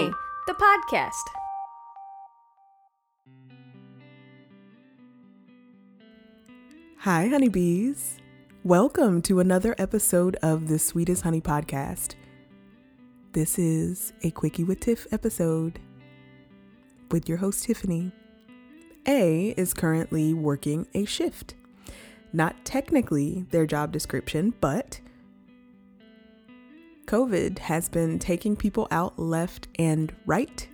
Honey, the podcast. Hi, honeybees. Welcome to another episode of the Sweetest Honey podcast. This is a Quickie with Tiff episode with your host, Tiffany. A is currently working a shift. Not technically their job description, but COVID has been taking people out left and right.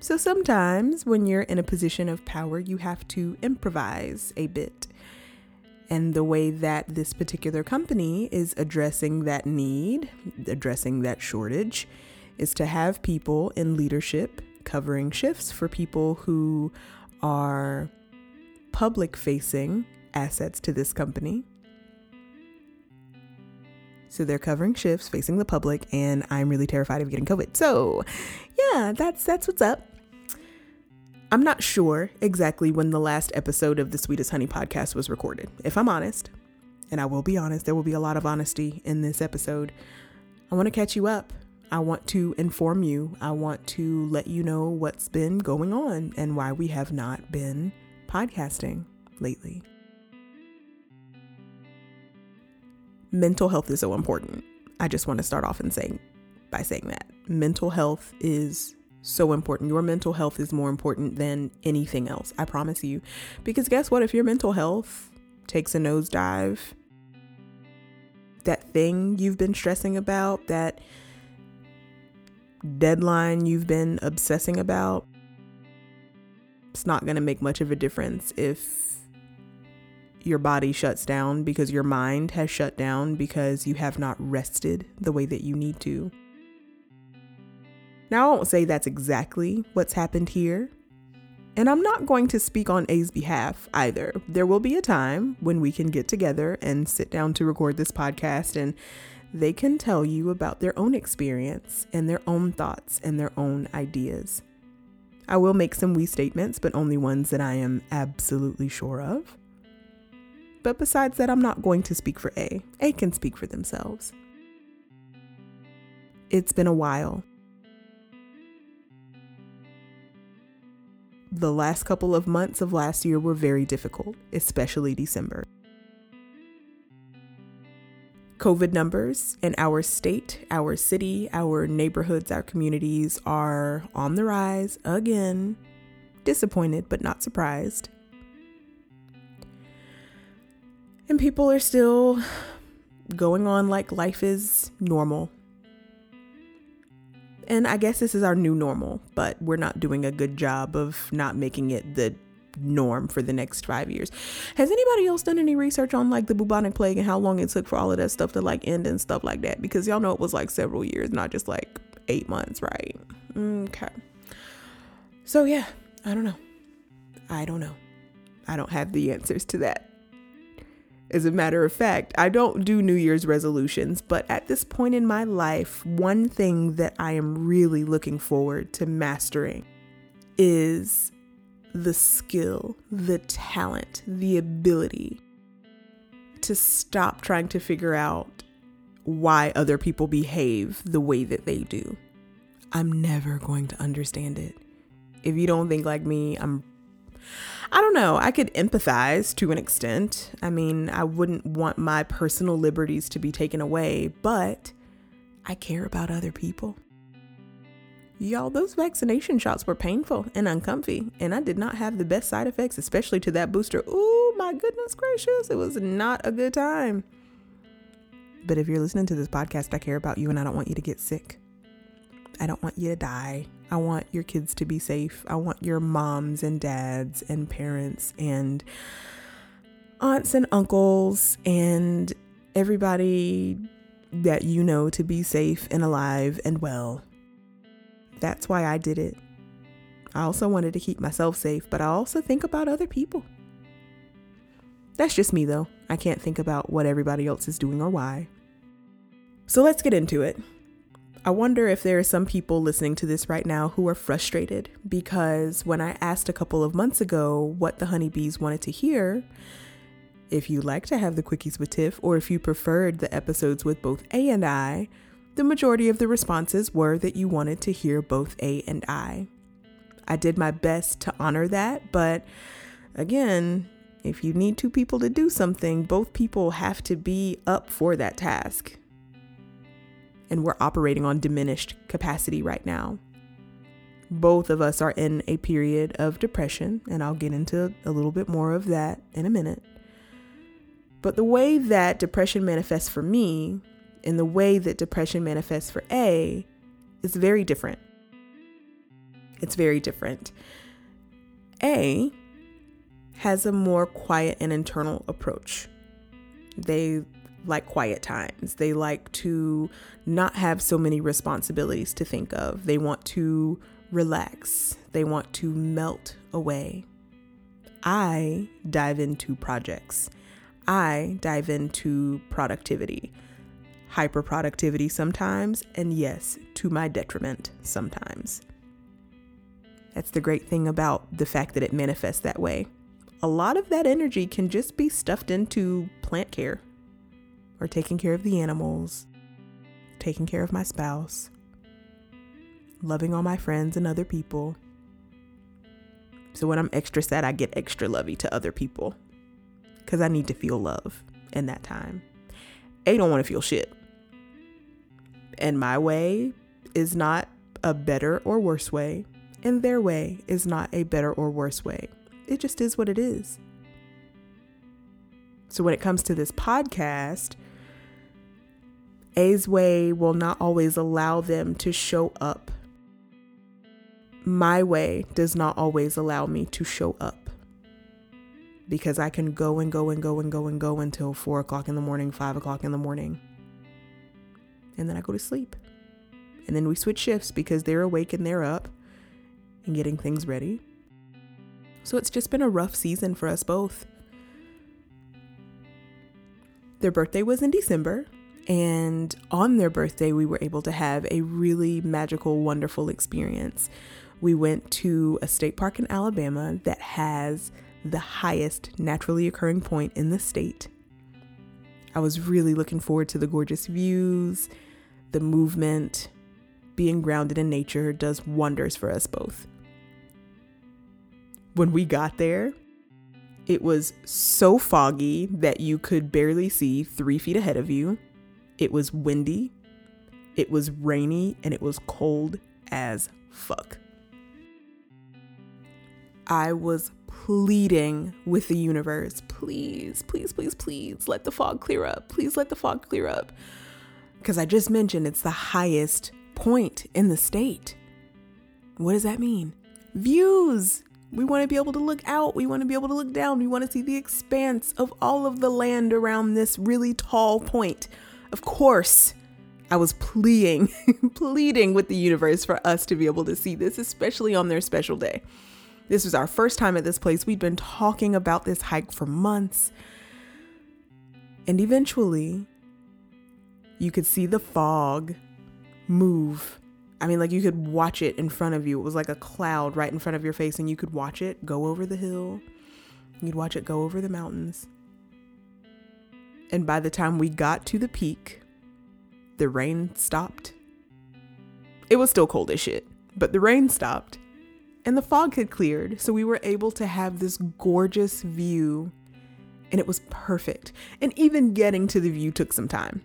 So sometimes when you're in a position of power, you have to improvise a bit. And the way that this particular company is addressing that need, addressing that shortage, is to have people in leadership covering shifts for people who are public facing assets to this company so they're covering shifts facing the public, and I'm really terrified of getting COVID. So yeah, that's that's what's up. I'm not sure exactly when the last episode of the Sweetest Honey podcast was recorded. If I'm honest, and I will be honest, there will be a lot of honesty in this episode. I want to catch you up. I want to inform you. I want to let you know what's been going on and why we have not been podcasting lately. Mental health is so important. I just want to start off and saying by saying that mental health is so important. Your mental health is more important than anything else. I promise you. Because guess what? If your mental health takes a nosedive, that thing you've been stressing about, that deadline you've been obsessing about, it's not going to make much of a difference if your body shuts down because your mind has shut down because you have not rested the way that you need to. Now, I won't say that's exactly what's happened here. And I'm not going to speak on A's behalf either. There will be a time when we can get together and sit down to record this podcast and they can tell you about their own experience and their own thoughts and their own ideas. I will make some we statements, but only ones that I am absolutely sure of. But besides that, I'm not going to speak for A. A can speak for themselves. It's been a while. The last couple of months of last year were very difficult, especially December. COVID numbers in our state, our city, our neighborhoods, our communities are on the rise again. Disappointed, but not surprised. And people are still going on like life is normal. And I guess this is our new normal, but we're not doing a good job of not making it the norm for the next five years. Has anybody else done any research on like the bubonic plague and how long it took for all of that stuff to like end and stuff like that? Because y'all know it was like several years, not just like eight months, right? Okay. So yeah, I don't know. I don't know. I don't have the answers to that. As a matter of fact, I don't do New Year's resolutions, but at this point in my life, one thing that I am really looking forward to mastering is the skill, the talent, the ability to stop trying to figure out why other people behave the way that they do. I'm never going to understand it. If you don't think like me, I'm I don't know. I could empathize to an extent. I mean, I wouldn't want my personal liberties to be taken away, but I care about other people. Y'all, those vaccination shots were painful and uncomfy, and I did not have the best side effects, especially to that booster. Oh my goodness gracious, it was not a good time. But if you're listening to this podcast, I care about you and I don't want you to get sick. I don't want you to die. I want your kids to be safe. I want your moms and dads and parents and aunts and uncles and everybody that you know to be safe and alive and well. That's why I did it. I also wanted to keep myself safe, but I also think about other people. That's just me though. I can't think about what everybody else is doing or why. So let's get into it. I wonder if there are some people listening to this right now who are frustrated because when I asked a couple of months ago what the honeybees wanted to hear, if you like to have the quickies with Tiff or if you preferred the episodes with both A and I, the majority of the responses were that you wanted to hear both A and I. I did my best to honor that, but again, if you need two people to do something, both people have to be up for that task. And we're operating on diminished capacity right now. Both of us are in a period of depression, and I'll get into a little bit more of that in a minute. But the way that depression manifests for me and the way that depression manifests for A is very different. It's very different. A has a more quiet and internal approach. They like quiet times. They like to not have so many responsibilities to think of. They want to relax. They want to melt away. I dive into projects. I dive into productivity, hyper productivity sometimes, and yes, to my detriment sometimes. That's the great thing about the fact that it manifests that way. A lot of that energy can just be stuffed into plant care or taking care of the animals, taking care of my spouse, loving all my friends and other people. So when I'm extra sad, I get extra lovey to other people because I need to feel love in that time. A don't want to feel shit. And my way is not a better or worse way and their way is not a better or worse way. It just is what it is. So when it comes to this podcast, A's way will not always allow them to show up. My way does not always allow me to show up because I can go and go and go and go and go until four o'clock in the morning, five o'clock in the morning. And then I go to sleep. And then we switch shifts because they're awake and they're up and getting things ready. So it's just been a rough season for us both. Their birthday was in December, and on their birthday, we were able to have a really magical, wonderful experience. We went to a state park in Alabama that has the highest naturally occurring point in the state. I was really looking forward to the gorgeous views, the movement. Being grounded in nature does wonders for us both when we got there, it was so foggy that you could barely see three feet ahead of you. It was windy, it was rainy, and it was cold as fuck. I was pleading with the universe, please, please, please, please let the fog clear up. Please let the fog clear up. Because I just mentioned it's the highest point in the state. What does that mean? Views. We want to be able to look out. We want to be able to look down. We want to see the expanse of all of the land around this really tall point. Of course, I was pleading, pleading with the universe for us to be able to see this, especially on their special day. This was our first time at this place. We'd been talking about this hike for months. And eventually, you could see the fog move I mean, like you could watch it in front of you. It was like a cloud right in front of your face, and you could watch it go over the hill. You'd watch it go over the mountains. And by the time we got to the peak, the rain stopped. It was still cold as shit, but the rain stopped and the fog had cleared. So we were able to have this gorgeous view, and it was perfect. And even getting to the view took some time.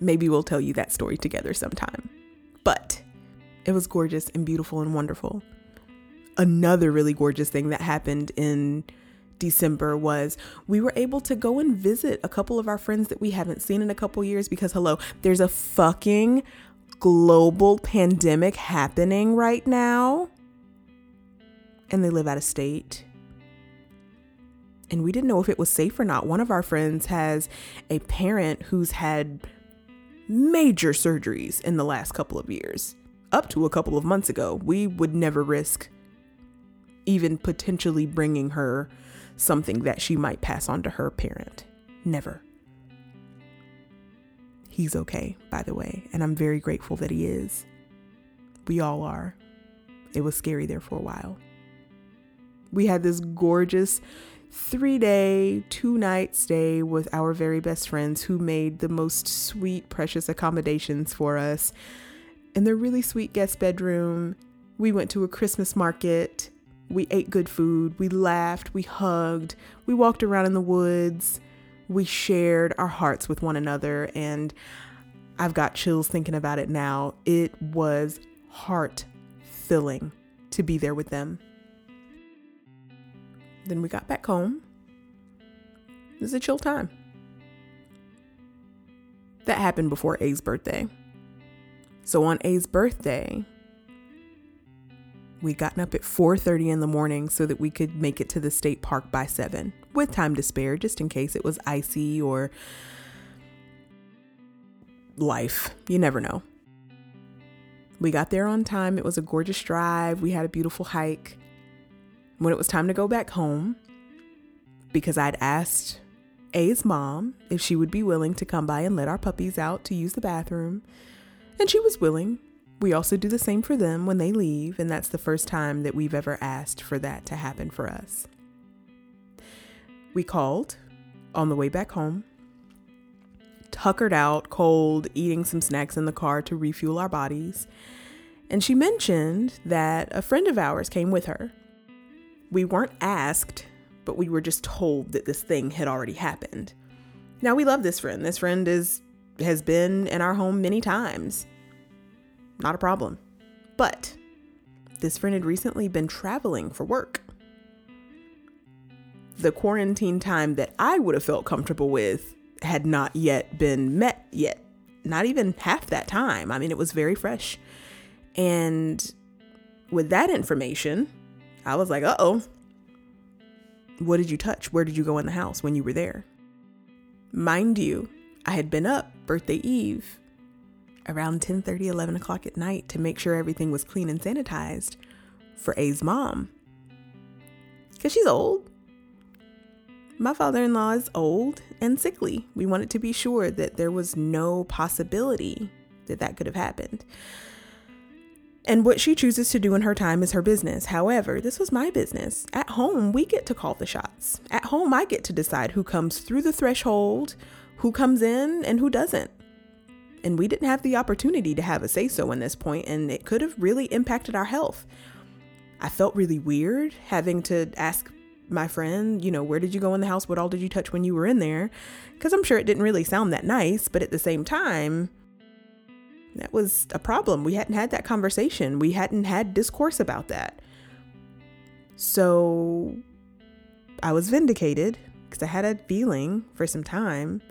Maybe we'll tell you that story together sometime but it was gorgeous and beautiful and wonderful. Another really gorgeous thing that happened in December was we were able to go and visit a couple of our friends that we haven't seen in a couple years because hello, there's a fucking global pandemic happening right now. And they live out of state. And we didn't know if it was safe or not. One of our friends has a parent who's had major surgeries in the last couple of years. Up to a couple of months ago, we would never risk even potentially bringing her something that she might pass on to her parent. Never. He's okay, by the way, and I'm very grateful that he is. We all are. It was scary there for a while. We had this gorgeous three day, two night stay with our very best friends who made the most sweet, precious accommodations for us. In their really sweet guest bedroom, we went to a Christmas market. We ate good food. We laughed. We hugged. We walked around in the woods. We shared our hearts with one another. And I've got chills thinking about it now. It was heart filling to be there with them. Then we got back home. It was a chill time. That happened before A's birthday. So on A's birthday, we'd gotten up at 4:30 in the morning so that we could make it to the state park by 7 with time to spare just in case it was icy or life. You never know. We got there on time. It was a gorgeous drive. We had a beautiful hike. When it was time to go back home, because I'd asked A's mom if she would be willing to come by and let our puppies out to use the bathroom, and she was willing. We also do the same for them when they leave, and that's the first time that we've ever asked for that to happen for us. We called on the way back home, tuckered out, cold, eating some snacks in the car to refuel our bodies. And she mentioned that a friend of ours came with her. We weren't asked, but we were just told that this thing had already happened. Now we love this friend. This friend is has been in our home many times. Not a problem. But this friend had recently been traveling for work. The quarantine time that I would have felt comfortable with had not yet been met yet. Not even half that time. I mean, it was very fresh. And with that information, I was like, uh oh. What did you touch? Where did you go in the house when you were there? Mind you, I had been up birthday eve around 10 30, 11 o'clock at night to make sure everything was clean and sanitized for A's mom. Because she's old. My father in law is old and sickly. We wanted to be sure that there was no possibility that that could have happened. And what she chooses to do in her time is her business. However, this was my business. At home, we get to call the shots. At home, I get to decide who comes through the threshold, who comes in, and who doesn't. And we didn't have the opportunity to have a say so in this point, and it could have really impacted our health. I felt really weird having to ask my friend, you know, where did you go in the house? What all did you touch when you were in there? Because I'm sure it didn't really sound that nice, but at the same time, that was a problem. We hadn't had that conversation, we hadn't had discourse about that. So I was vindicated because I had a feeling for some time.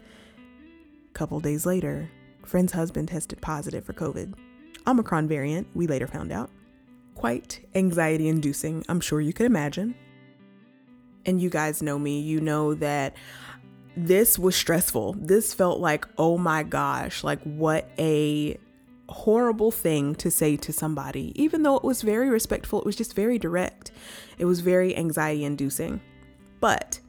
A couple days later, friend's husband tested positive for COVID. Omicron variant, we later found out. Quite anxiety inducing, I'm sure you could imagine and you guys know me, you know that this was stressful. This felt like, oh my gosh, like what a horrible thing to say to somebody. Even though it was very respectful, it was just very direct. It was very anxiety inducing. But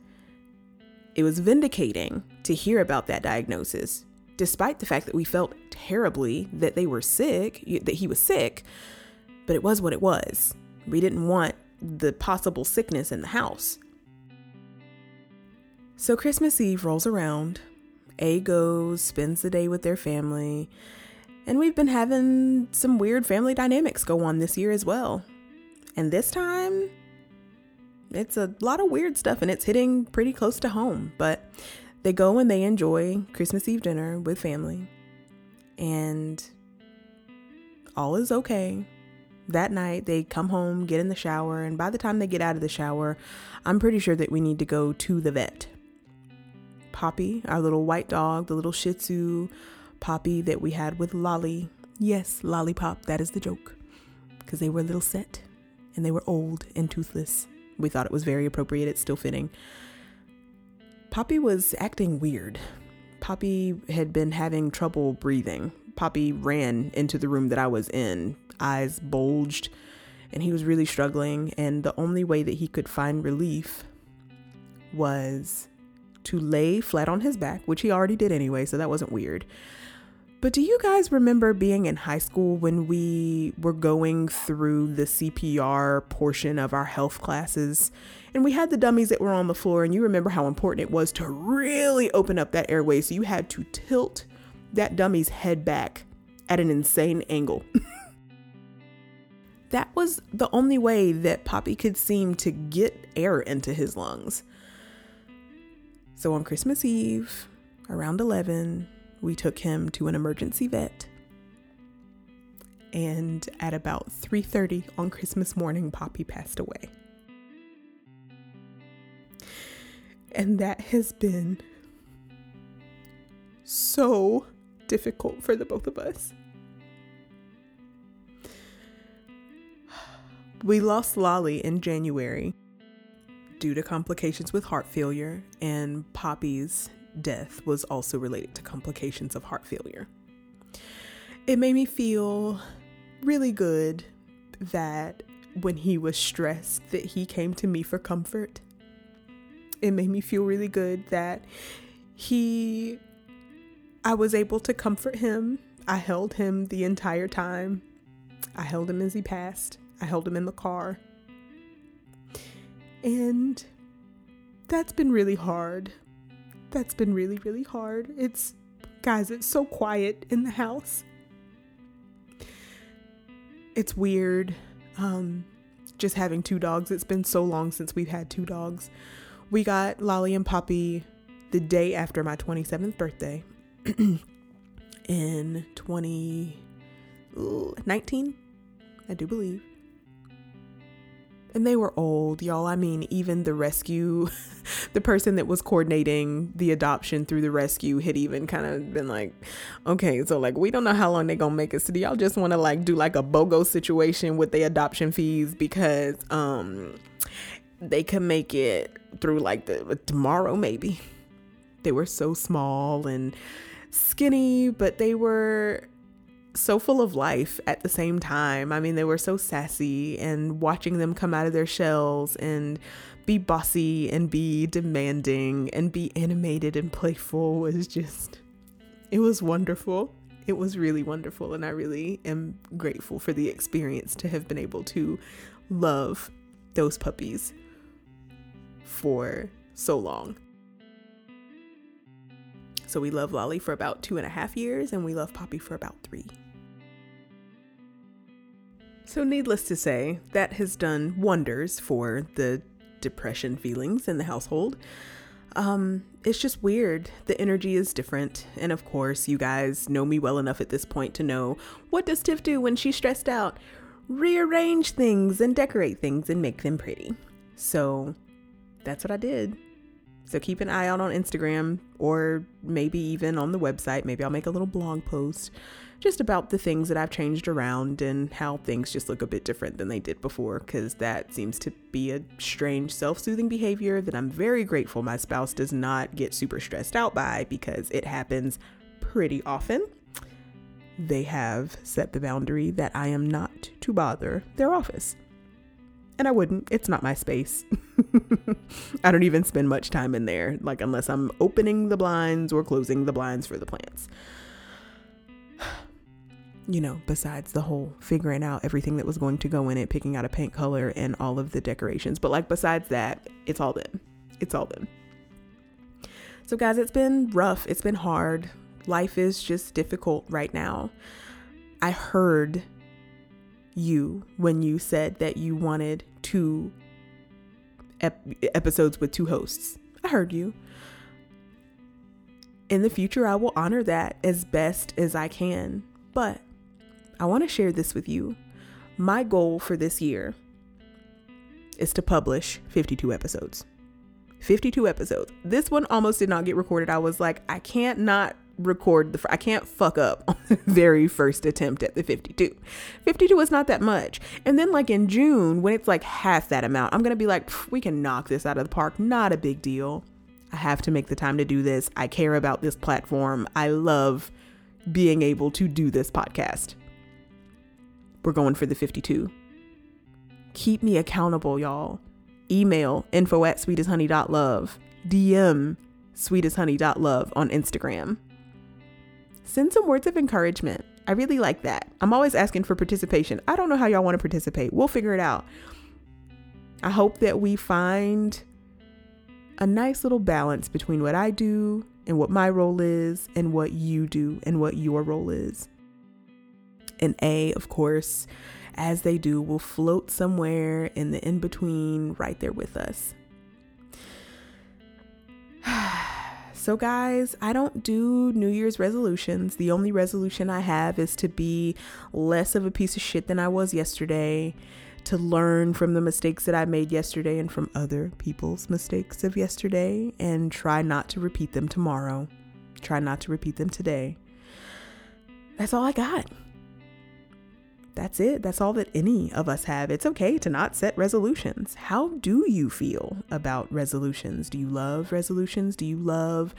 it was vindicating to hear about that diagnosis, despite the fact that we felt terribly that they were sick, that he was sick, but it was what it was. We didn't want the possible sickness in the house. So Christmas Eve rolls around. A goes, spends the day with their family, and we've been having some weird family dynamics go on this year as well. And this time, it's a lot of weird stuff and it's hitting pretty close to home. But they go and they enjoy Christmas Eve dinner with family, and all is okay. That night, they come home, get in the shower, and by the time they get out of the shower, I'm pretty sure that we need to go to the vet Poppy, our little white dog, the little Shih Tzu Poppy that we had with Lolly. Yes, Lollipop, that is the joke. Because they were a little set and they were old and toothless. We thought it was very appropriate, it's still fitting. Poppy was acting weird. Poppy had been having trouble breathing. Poppy ran into the room that I was in, eyes bulged, and he was really struggling. And the only way that he could find relief was to lay flat on his back, which he already did anyway, so that wasn't weird. But do you guys remember being in high school when we were going through the CPR portion of our health classes? And we had the dummies that were on the floor, and you remember how important it was to really open up that airway. So you had to tilt that dummy's head back at an insane angle. that was the only way that Poppy could seem to get air into his lungs. So on Christmas Eve, around 11, we took him to an emergency vet. And at about 3:30 on Christmas morning, Poppy passed away. And that has been so difficult for the both of us. We lost Lolly in January due to complications with heart failure, and Poppy's death was also related to complications of heart failure. It made me feel really good that when he was stressed that he came to me for comfort. It made me feel really good that he I was able to comfort him. I held him the entire time. I held him as he passed. I held him in the car. And that's been really hard that's been really, really hard. It's, guys, it's so quiet in the house. It's weird. Um, just having two dogs. It's been so long since we've had two dogs. We got Lolly and Poppy the day after my 27th birthday in 2019, I do believe and they were old, y'all. I mean, even the rescue, the person that was coordinating the adoption through the rescue had even kind of been like, okay, so like we don't know how long they're gonna make it. So do y'all just want to like do like a BOGO situation with the adoption fees because um they can make it through like the tomorrow maybe. They were so small and skinny, but they were so full of life at the same time. I mean, they were so sassy, and watching them come out of their shells and be bossy and be demanding and be animated and playful was just, it was wonderful. It was really wonderful, and I really am grateful for the experience to have been able to love those puppies for so long. So we love Lolly for about two and a half years, and we love Poppy for about three. So, needless to say, that has done wonders for the depression feelings in the household. Um, it's just weird. The energy is different. And of course, you guys know me well enough at this point to know what does Tiff do when she's stressed out? Rearrange things and decorate things and make them pretty. So that's what I did. So keep an eye out on Instagram or maybe even on the website. Maybe I'll make a little blog post just about the things that I've changed around and how things just look a bit different than they did before, because that seems to be a strange self soothing behavior that I'm very grateful my spouse does not get super stressed out by because it happens pretty often. They have set the boundary that I am not to bother their office and I wouldn't. It's not my space. I don't even spend much time in there, like, unless I'm opening the blinds or closing the blinds for the plants. You know, besides the whole figuring out everything that was going to go in it, picking out a paint color, and all of the decorations. But, like, besides that, it's all them. It's all them. So, guys, it's been rough. It's been hard. Life is just difficult right now. I heard you when you said that you wanted two ep- episodes with two hosts. I heard you. In the future, I will honor that as best as I can. But I want to share this with you. My goal for this year is to publish 52 episodes. 52 episodes. This one almost did not get recorded. I was like, I can't not record the I can't fuck up on the very first attempt at the 52. 52 is not that much. And then like in June when it's like half that amount, I'm going to be like we can knock this out of the park. Not a big deal. I have to make the time to do this. I care about this platform. I love being able to do this podcast. We're going for the 52. Keep me accountable, y'all. Email info at sweetesthoney.love. DM sweetesthoney.love on Instagram send some words of encouragement. I really like that. I'm always asking for participation. I don't know how y'all want to participate. We'll figure it out. I hope that we find a nice little balance between what I do and what my role is and what you do and what your role is. And A, of course, as they do, will float somewhere in the in between right there with us. So, guys, I don't do New Year's resolutions. The only resolution I have is to be less of a piece of shit than I was yesterday, to learn from the mistakes that I made yesterday and from other people's mistakes of yesterday, and try not to repeat them tomorrow. Try not to repeat them today. That's all I got that's it. That's all that any of us have. It's okay to not set resolutions. How do you feel about resolutions? Do you love resolutions? Do you love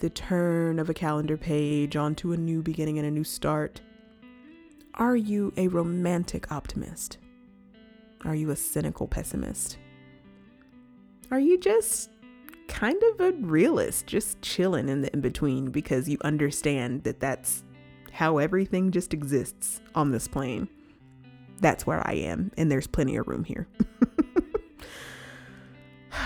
the turn of a calendar page onto a new beginning and a new start? Are you a romantic optimist? Are you a cynical pessimist? Are you just kind of a realist, just chilling in the in between because you understand that that's how everything just exists on this plane. That's where I am, and there's plenty of room here.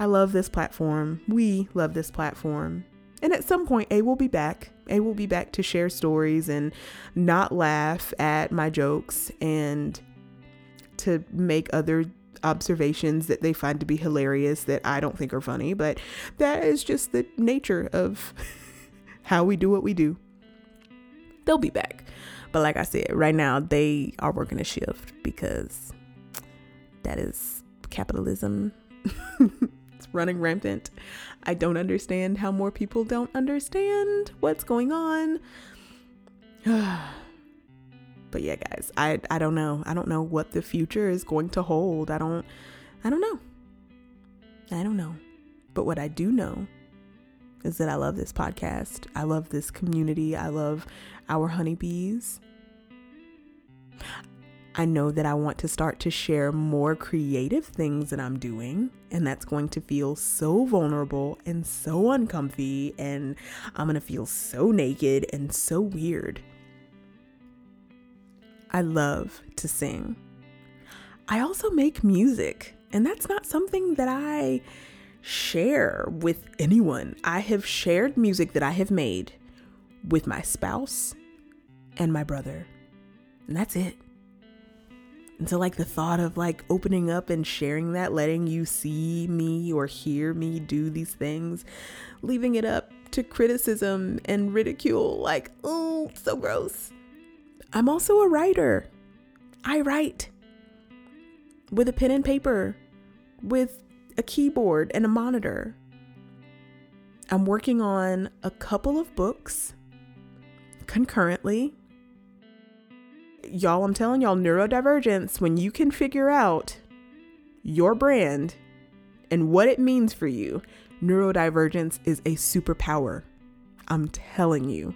I love this platform. We love this platform. And at some point, A will be back. A will be back to share stories and not laugh at my jokes and to make other observations that they find to be hilarious that I don't think are funny. But that is just the nature of how we do what we do they'll be back. But like I said, right now they are working a shift because that is capitalism. it's running rampant. I don't understand how more people don't understand what's going on. but yeah, guys, I I don't know. I don't know what the future is going to hold. I don't I don't know. I don't know. But what I do know is that I love this podcast. I love this community. I love our honeybees. I know that I want to start to share more creative things that I'm doing, and that's going to feel so vulnerable and so uncomfy, and I'm to feel so naked and so weird. I love to sing. I also make music, and that's not something that I share with anyone. I have shared music that I have made with my spouse and my brother. And that's it. And so, like, the thought of like opening up and sharing that, letting you see me or hear me do these things, leaving it up to criticism and ridicule, like, oh, so gross. I'm also a writer. I write with a pen and paper, with a keyboard and a monitor. I'm working on a couple of books concurrently. Y'all, I'm telling y'all, neurodivergence, when you can figure out your brand and what it means for you, neurodivergence is a superpower. I'm telling you.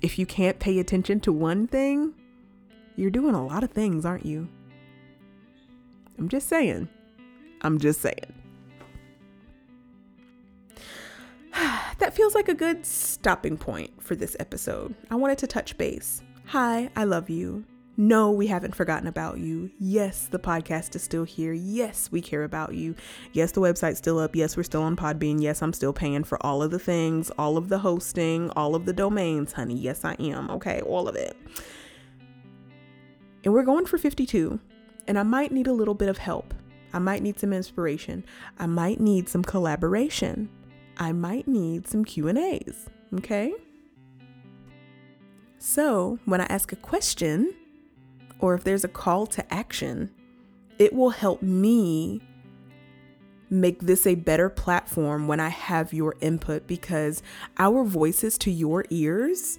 If you can't pay attention to one thing, you're doing a lot of things, aren't you? I'm just saying. I'm just saying. that feels like a good stopping point for this episode. I wanted to touch base. Hi, I love you. No, we haven't forgotten about you. Yes, the podcast is still here. Yes, we care about you. Yes, the website's still up. Yes, we're still on Podbean. Yes, I'm still paying for all of the things, all of the hosting, all of the domains, honey. Yes, I am. Okay, all of it. And we're going for 52, and I might need a little bit of help. I might need some inspiration. I might need some collaboration. I might need some Q&As, okay? So, when I ask a question or if there's a call to action, it will help me make this a better platform when I have your input because our voices to your ears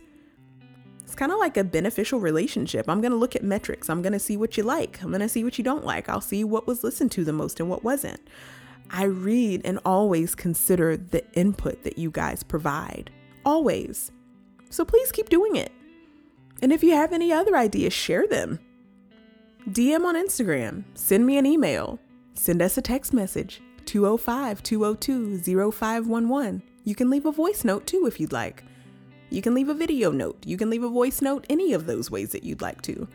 it's kind of like a beneficial relationship. I'm going to look at metrics. I'm going to see what you like. I'm going to see what you don't like. I'll see what was listened to the most and what wasn't. I read and always consider the input that you guys provide. Always. So please keep doing it. And if you have any other ideas, share them. DM on Instagram, send me an email, send us a text message 205 202 0511. You can leave a voice note too if you'd like. You can leave a video note. You can leave a voice note, any of those ways that you'd like to.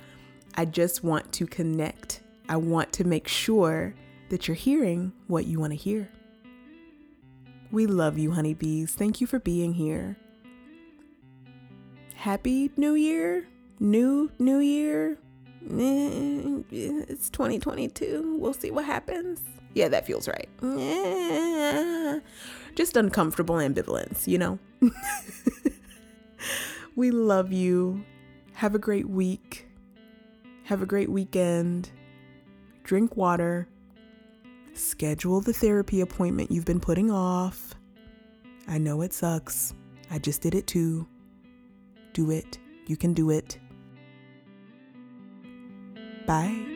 I just want to connect. I want to make sure that you're hearing what you want to hear. We love you, honeybees. Thank you for being here. Happy New Year. New New Year. Eh, It's 2022. We'll see what happens. Yeah, that feels right. Eh, Just uncomfortable ambivalence, you know? we love you. Have a great week. Have a great weekend. Drink water. Schedule the therapy appointment you've been putting off. I know it sucks. I just did it too. Do it. You can do it. Bye.